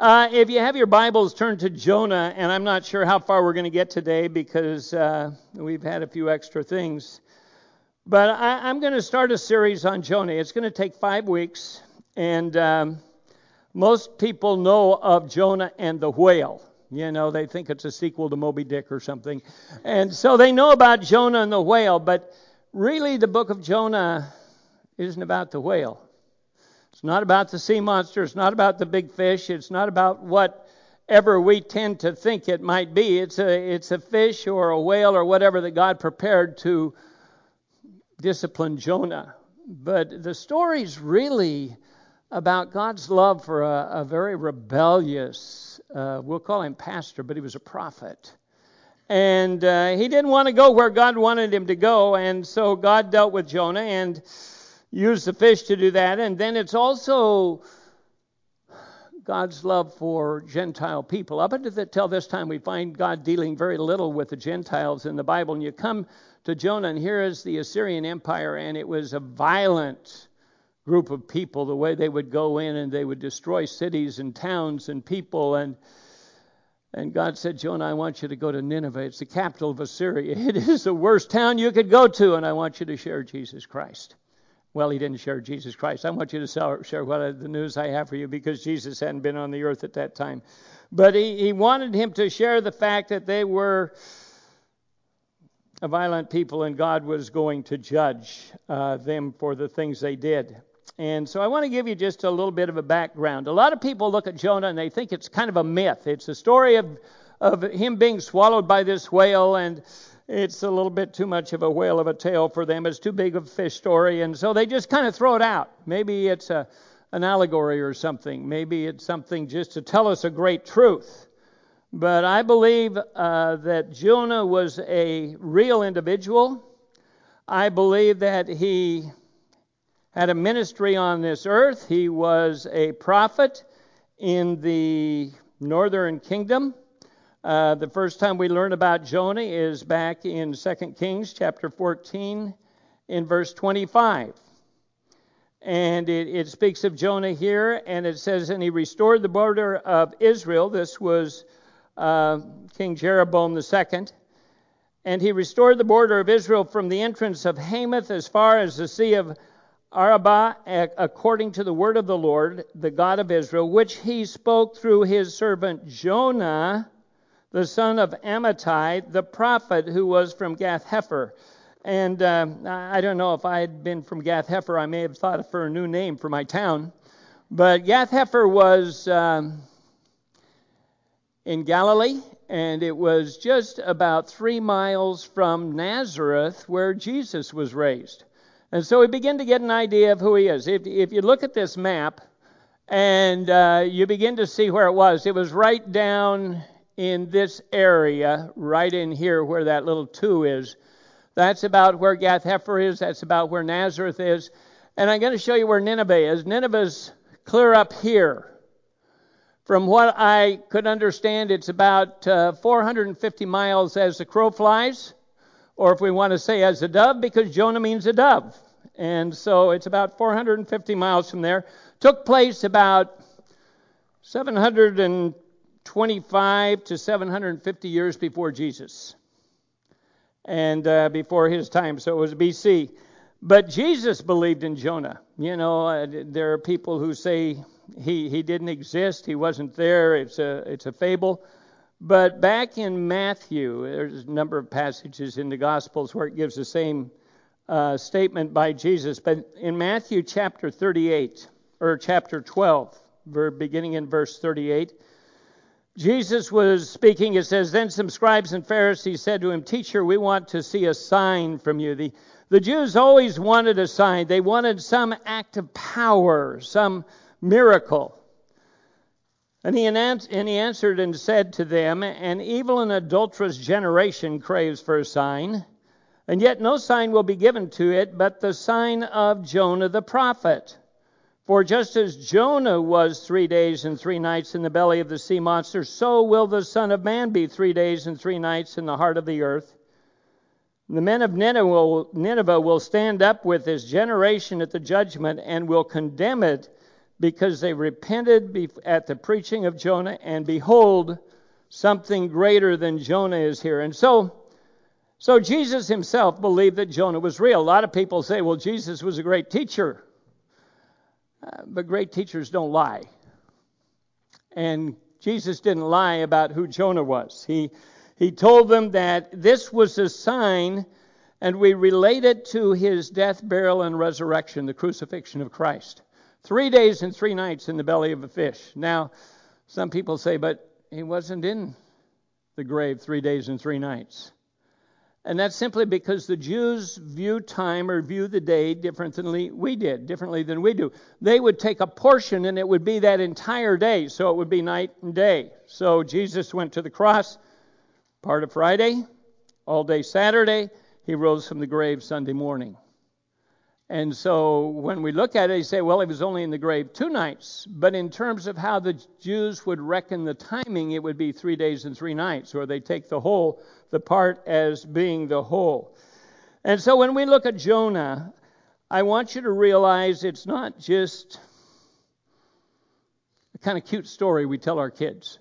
Uh, if you have your Bibles, turn to Jonah, and I'm not sure how far we're going to get today because uh, we've had a few extra things. But I, am going to start a series on Jonah. It's going to take five weeks, and um, most people know of Jonah and the whale. You know, they think it's a sequel to Moby Dick or something. And so they know about Jonah and the whale, but really the book of Jonah isn't about the whale. It's not about the sea monster. It's not about the big fish. It's not about whatever we tend to think it might be. It's a, it's a fish or a whale or whatever that God prepared to discipline Jonah. But the story's really about God's love for a, a very rebellious, uh, we'll call him pastor, but he was a prophet. And uh, he didn't want to go where God wanted him to go, and so God dealt with Jonah, and use the fish to do that. And then it's also God's love for Gentile people. Up until this time, we find God dealing very little with the Gentiles in the Bible. And you come to Jonah, and here is the Assyrian Empire, and it was a violent group of people. The way they would go in and they would destroy cities and towns and people. And and God said, Jonah, I want you to go to Nineveh. It's the capital of Assyria. It is the worst town you could go to, and I want you to share Jesus Christ. Well, he didn't share Jesus Christ. I want you to share what the news I have for you because Jesus hadn't been on the earth at that time. But he, he wanted him to share the fact that they were a violent people and God was going to judge uh, them for the things they did. And so I want to give you just a little bit of a background. A lot of people look at Jonah and they think it's kind of a myth. It's a story of, of him being swallowed by this whale and it's a little bit too much of a whale of a tale for them. It's too big of a fish story, and so they just kind of throw it out. Maybe it's a, an allegory or something. Maybe it's something just to tell us a great truth. But I believe uh, that Jonah was a real individual. I believe that he had a ministry on this earth. He was a prophet in the northern kingdom. Uh, the first time we learn about Jonah is back in 2 Kings chapter 14 in verse 25. And it, it, speaks of Jonah here, and it says, And he restored the border of Israel. This was uh, King Jeroboam II. And he restored the border of Israel from the entrance of Hamath as far as the Sea of Arabah, according to the word of the Lord, the God of Israel, which he spoke through his servant Jonah the son of Amittai, the prophet who was from Gath Hepher. And uh, I don't know if I had been from Gath Hepher, I may have thought of for a new name for my town. But Gath Hepher was um, in Galilee, and it was just about three miles from Nazareth where Jesus was raised. And so we begin to get an idea of who he is. If, if you look at this map, and uh, you begin to see where it was, it was right down in this area, right in here where that little two is. That's about where Gath Hepher is. That's about where Nazareth is. And I'm going to show you where Nineveh is. Nineveh's clear up here. From what I could understand, it's about uh, 450 miles as the crow flies, or if we want to say as a dove, because Jonah means a dove. And so it's about 450 miles from there. Took place about 700 25 to 750 years before Jesus and uh, before his time. So it was BC. But Jesus believed in Jonah. You know, uh, there are people who say he, he didn't exist, he wasn't there, it's a, it's a fable. But back in Matthew, there's a number of passages in the Gospels where it gives the same uh, statement by Jesus. But in Matthew chapter 38, or chapter 12, beginning in verse 38, Jesus was speaking. It says, Then some scribes and Pharisees said to him, Teacher, we want to see a sign from you. The, the Jews always wanted a sign, they wanted some act of power, some miracle. And he, and he answered and said to them, An evil and adulterous generation craves for a sign, and yet no sign will be given to it but the sign of Jonah the prophet. For just as Jonah was three days and three nights in the belly of the sea monster, so will the Son of Man be three days and three nights in the heart of the earth. The men of Nineveh will, stand up with this generation at the judgment and will condemn it because they repented at the preaching of Jonah, and behold, something greater than Jonah is here. And so, so Jesus himself believed that Jonah was real. A lot of people say, well, Jesus was a great teacher. Uh, but great teachers don't lie. And Jesus didn't lie about who Jonah was. He, he told them that this was a sign, and we relate it to his death, burial, and resurrection, the crucifixion of Christ. Three days and three nights in the belly of a fish. Now, some people say, but he wasn't in the grave three days and three nights. And that's simply because the Jews view time or view the day differently than we did, differently than we do. They would take a portion and it would be that entire day, so it would be night and day. So Jesus went to the cross part of Friday, all day Saturday. He rose from the grave Sunday morning. And so when we look at it, you say, well, he was only in the grave two nights. But in terms of how the Jews would reckon the timing, it would be three days and three nights, or they take the whole, the part as being the whole. And so when we look at Jonah, I want you to realize it's not just a kind of cute story we tell our kids.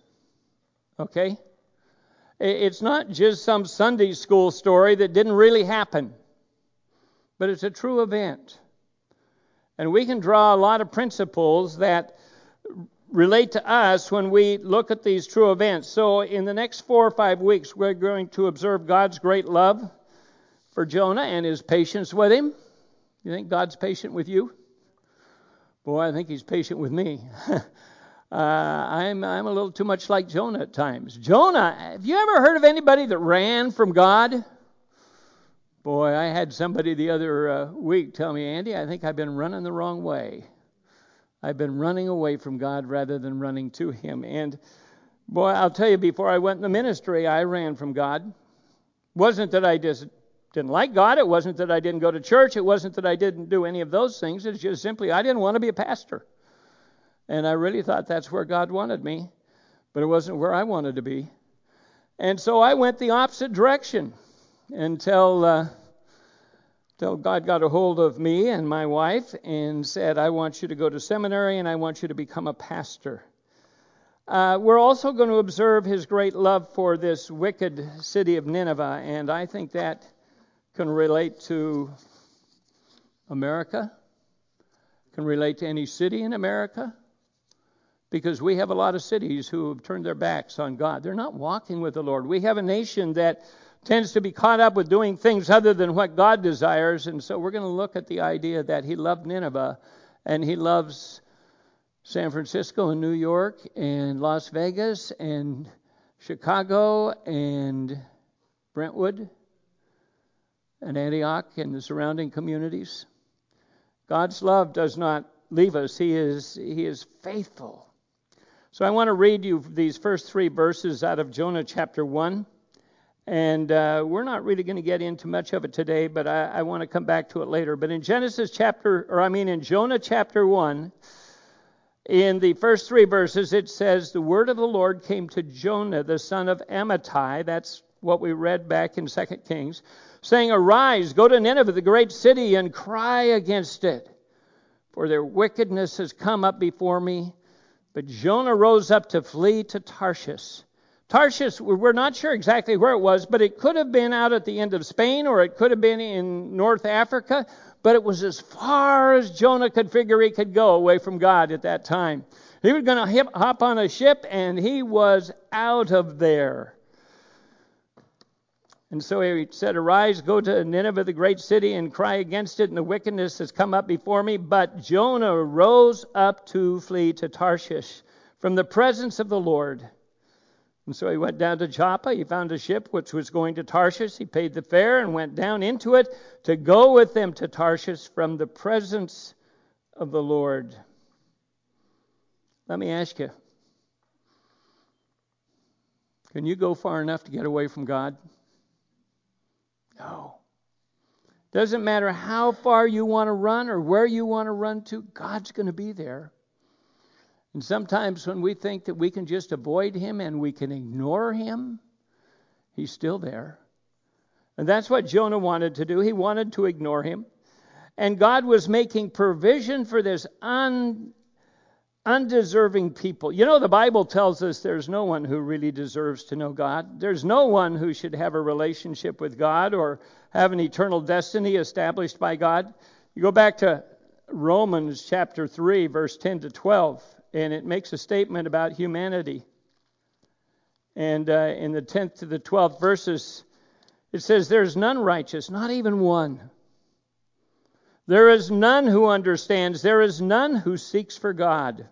Okay? It's not just some Sunday school story that didn't really happen but it's a true event. And we can draw a lot of principles that relate to us when we look at these true events. So, in the next four or five weeks, we're going to observe God's great love for Jonah and his patience with him. You think God's patient with you? Boy, I think he's patient with me. uh, I'm, I'm a little too much like Jonah at times. Jonah, have you ever heard of anybody that ran from God? Boy, I had somebody the other uh, week tell me, Andy, I think I've been running the wrong way. I've been running away from God rather than running to Him. And boy, I'll tell you, before I went in the ministry, I ran from God. Wasn't that I just didn't like God. It wasn't that I didn't go to church. It wasn't that I didn't do any of those things. It's just simply I didn't want to be a pastor. And I really thought that's where God wanted me, but it wasn't where I wanted to be. And so I went the opposite direction until, uh, until God got a hold of me and my wife and said, I want you to go to seminary and I want you to become a pastor. Uh, we're also going to observe his great love for this wicked city of Nineveh, and I think that can relate to America, can relate to any city in America, because we have a lot of cities who have turned their backs on God. They're not walking with the Lord. We have a nation that tends to be caught up with doing things other than what God desires. And so we're going to look at the idea that he loved Nineveh and he loves San Francisco and New York and Las Vegas and Chicago and Brentwood and Antioch and the surrounding communities. God's love does not leave us. He is, he is faithful. So I want to read you these first three verses out of Jonah chapter 1. And uh, we're not really going to get into much of it today, but I, I want to come back to it later. But in Genesis chapter, or I mean in Jonah chapter 1, in the first three verses, it says, The word of the Lord came to Jonah, the son of Amittai. That's what we read back in 2 Kings, saying, Arise, go to Nineveh, the great city, and cry against it, for their wickedness has come up before me. But Jonah rose up to flee to Tarshish Tarshish, we're not sure exactly where it was, but it could have been out at the end of Spain or it could have been in North Africa, but it was as far as Jonah could figure he could go away from God at that time. He was going to hop on a ship and he was out of there. And so he said, Arise, go to Nineveh, the great city, and cry against it, and the wickedness has come up before me. But Jonah rose up to flee to Tarshish from the presence of the Lord. And so he went down to Joppa. He found a ship which was going to Tarshish. He paid the fare and went down into it to go with them to Tarshish from the presence of the Lord. Let me ask you can you go far enough to get away from God? No. Doesn't matter how far you want to run or where you want to run to, God's going to be there. And sometimes when we think that we can just avoid him and we can ignore him, he's still there. And that's what Jonah wanted to do. He wanted to ignore him. And God was making provision for this un, undeserving people. You know, the Bible tells us there's no one who really deserves to know God. There's no one who should have a relationship with God or have an eternal destiny established by God. You go back to Romans chapter 3, verse 10 to 12, and it makes a statement about humanity. And uh, in the 10th to the 12th verses, it says, There's none righteous, not even one. There is none who understands. There is none who seeks for God.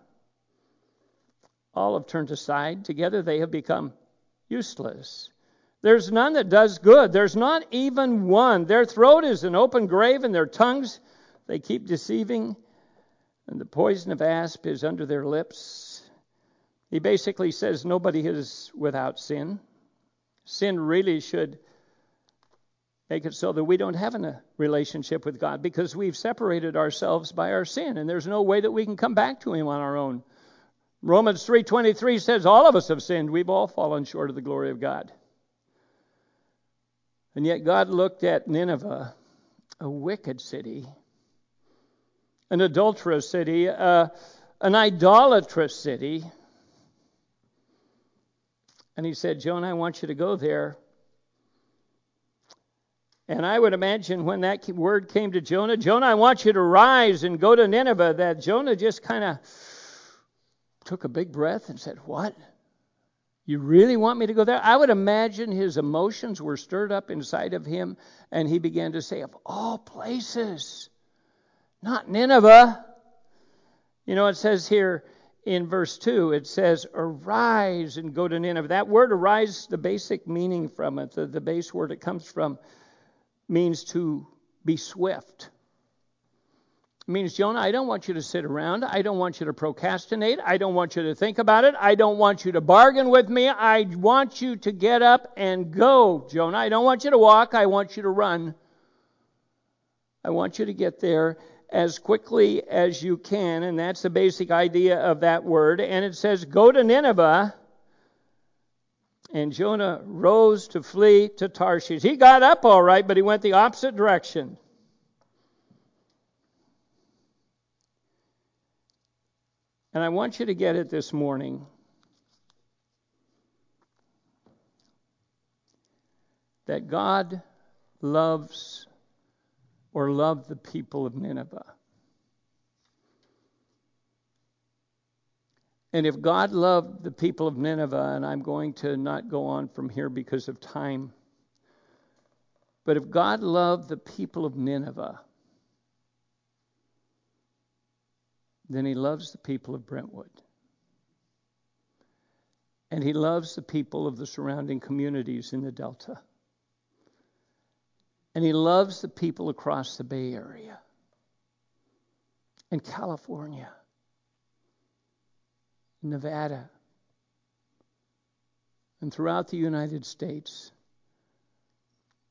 All have turned aside. Together they have become useless. There's none that does good. There's not even one. Their throat is an open grave, and their tongues they keep deceiving. And the poison of asp is under their lips. He basically says nobody is without sin. Sin really should make it so that we don't have a relationship with God because we've separated ourselves by our sin and there's no way that we can come back to him on our own. Romans 3:23 says all of us have sinned, we've all fallen short of the glory of God. And yet God looked at Nineveh, a wicked city, an adulterous city, uh, an idolatrous city. And he said, Jonah, I want you to go there and I would imagine when that word came to Jonah, Jonah, I want you to rise and go to Nineveh, that Jonah just kind of took a big breath and said, What? You really want me to go there? I would imagine his emotions were stirred up inside of him, and he began to say, Of all places, not Nineveh. You know, it says here in verse 2, it says, Arise and go to Nineveh. That word arise, the basic meaning from it, the, the base word it comes from, means to be swift. It means, Jonah, I don't want you to sit around. I don't want you to procrastinate. I don't want you to think about it. I don't want you to bargain with me. I want you to get up and go, Jonah. I don't want you to walk. I want you to run. I want you to get there as quickly as you can. And that's the basic idea of that word. And it says, Go to Nineveh and Jonah rose to flee to Tarshish. He got up all right, but he went the opposite direction. And I want you to get it this morning. That God loves or loved the people of Nineveh. And if God loved the people of Nineveh, and I'm going to not go on from here because of time, but if God loved the people of Nineveh, then he loves the people of Brentwood. And he loves the people of the surrounding communities in the Delta. And he loves the people across the Bay Area and California Nevada, and throughout the United States.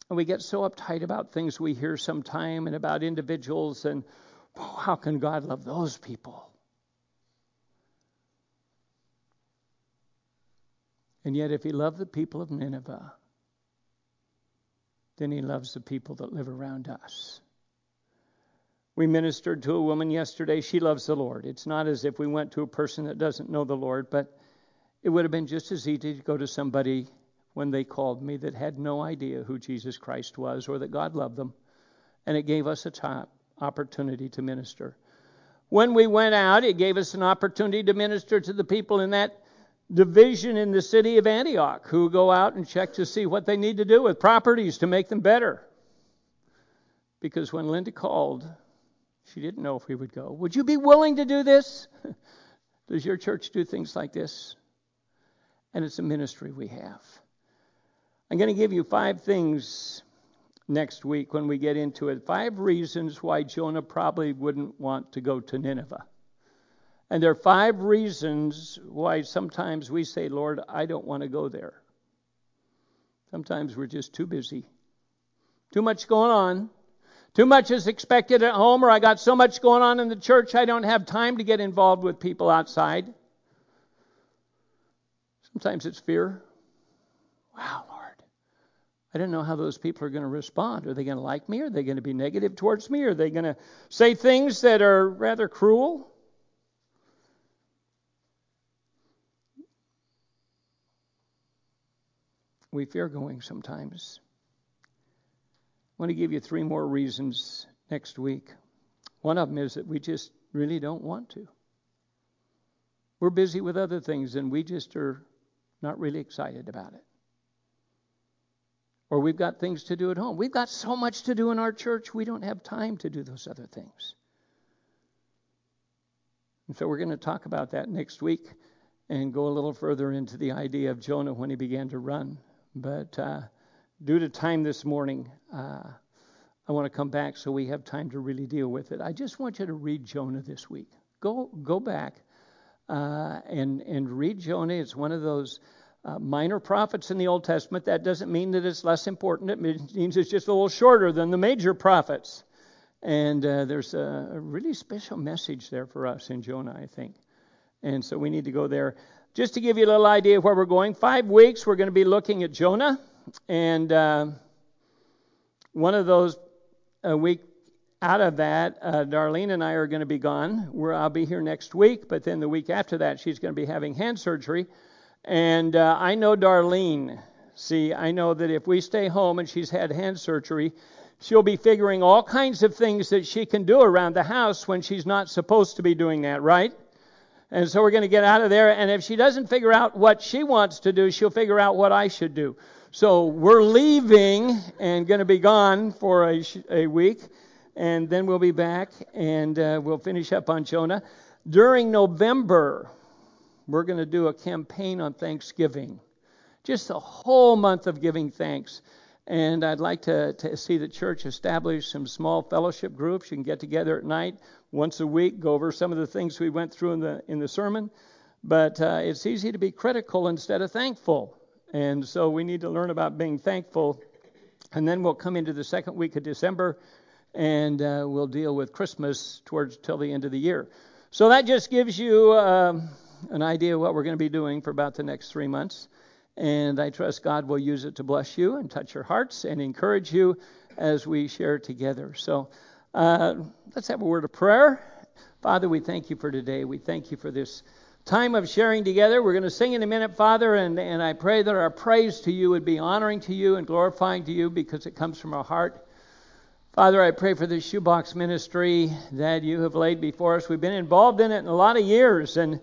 And we get so uptight about things we hear sometime and about individuals, and oh, how can God love those people? And yet, if He loved the people of Nineveh, then He loves the people that live around us. We ministered to a woman yesterday. She loves the Lord. It's not as if we went to a person that doesn't know the Lord, but it would have been just as easy to go to somebody when they called me that had no idea who Jesus Christ was or that God loved them. And it gave us a top opportunity to minister. When we went out, it gave us an opportunity to minister to the people in that division in the city of Antioch who go out and check to see what they need to do with properties to make them better. Because when Linda called, she didn't know if we would go. Would you be willing to do this? Does your church do things like this? And it's a ministry we have. I'm going to give you five things next week when we get into it. Five reasons why Jonah probably wouldn't want to go to Nineveh. And there are five reasons why sometimes we say, Lord, I don't want to go there. Sometimes we're just too busy, too much going on. Too much is expected at home, or I got so much going on in the church, I don't have time to get involved with people outside. Sometimes it's fear. Wow, Lord. I don't know how those people are going to respond. Are they going to like me? Are they going to be negative towards me? Are they going to say things that are rather cruel? We fear going sometimes. I want to give you three more reasons next week. One of them is that we just really don't want to. We're busy with other things and we just are not really excited about it. Or we've got things to do at home. We've got so much to do in our church, we don't have time to do those other things. And so we're going to talk about that next week and go a little further into the idea of Jonah when he began to run. But uh, due to time this morning, uh, I want to come back so we have time to really deal with it. I just want you to read Jonah this week. Go go back uh, and and read Jonah. It's one of those uh, minor prophets in the Old Testament. That doesn't mean that it's less important. It means it's just a little shorter than the major prophets. And uh, there's a, a really special message there for us in Jonah, I think. And so we need to go there. Just to give you a little idea of where we're going, five weeks we're going to be looking at Jonah. And uh, one of those a week out of that, uh, Darlene and I are going to be gone. Where I'll be here next week, but then the week after that, she's going to be having hand surgery. And uh, I know Darlene. See, I know that if we stay home and she's had hand surgery, she'll be figuring all kinds of things that she can do around the house when she's not supposed to be doing that, right? And so we're going to get out of there. And if she doesn't figure out what she wants to do, she'll figure out what I should do. So we're leaving and going to be gone for a, a week. And then we'll be back and uh, we'll finish up on Jonah. During November, we're going to do a campaign on Thanksgiving. Just a whole month of giving thanks. And I'd like to, to see the church establish some small fellowship groups. You can get together at night once a week, go over some of the things we went through in the in the sermon. But uh, it's easy to be critical instead of thankful, and so we need to learn about being thankful. And then we'll come into the second week of December, and uh, we'll deal with Christmas towards till the end of the year. So that just gives you uh, an idea of what we're going to be doing for about the next three months. And I trust God will use it to bless you and touch your hearts and encourage you as we share together. So uh, let's have a word of prayer. Father, we thank you for today. We thank you for this time of sharing together. We're going to sing in a minute, Father, and, and I pray that our praise to you would be honoring to you and glorifying to you because it comes from our heart. Father, I pray for this shoebox ministry that you have laid before us. We've been involved in it in a lot of years, and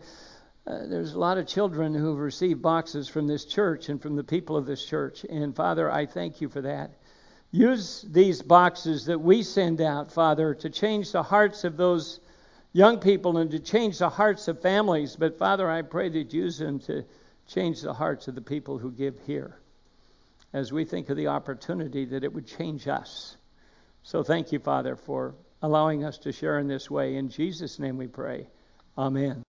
uh, there's a lot of children who've received boxes from this church and from the people of this church. And Father, I thank you for that. Use these boxes that we send out, Father, to change the hearts of those young people and to change the hearts of families. But Father, I pray that you use them to change the hearts of the people who give here as we think of the opportunity that it would change us. So thank you, Father, for allowing us to share in this way. In Jesus' name we pray. Amen.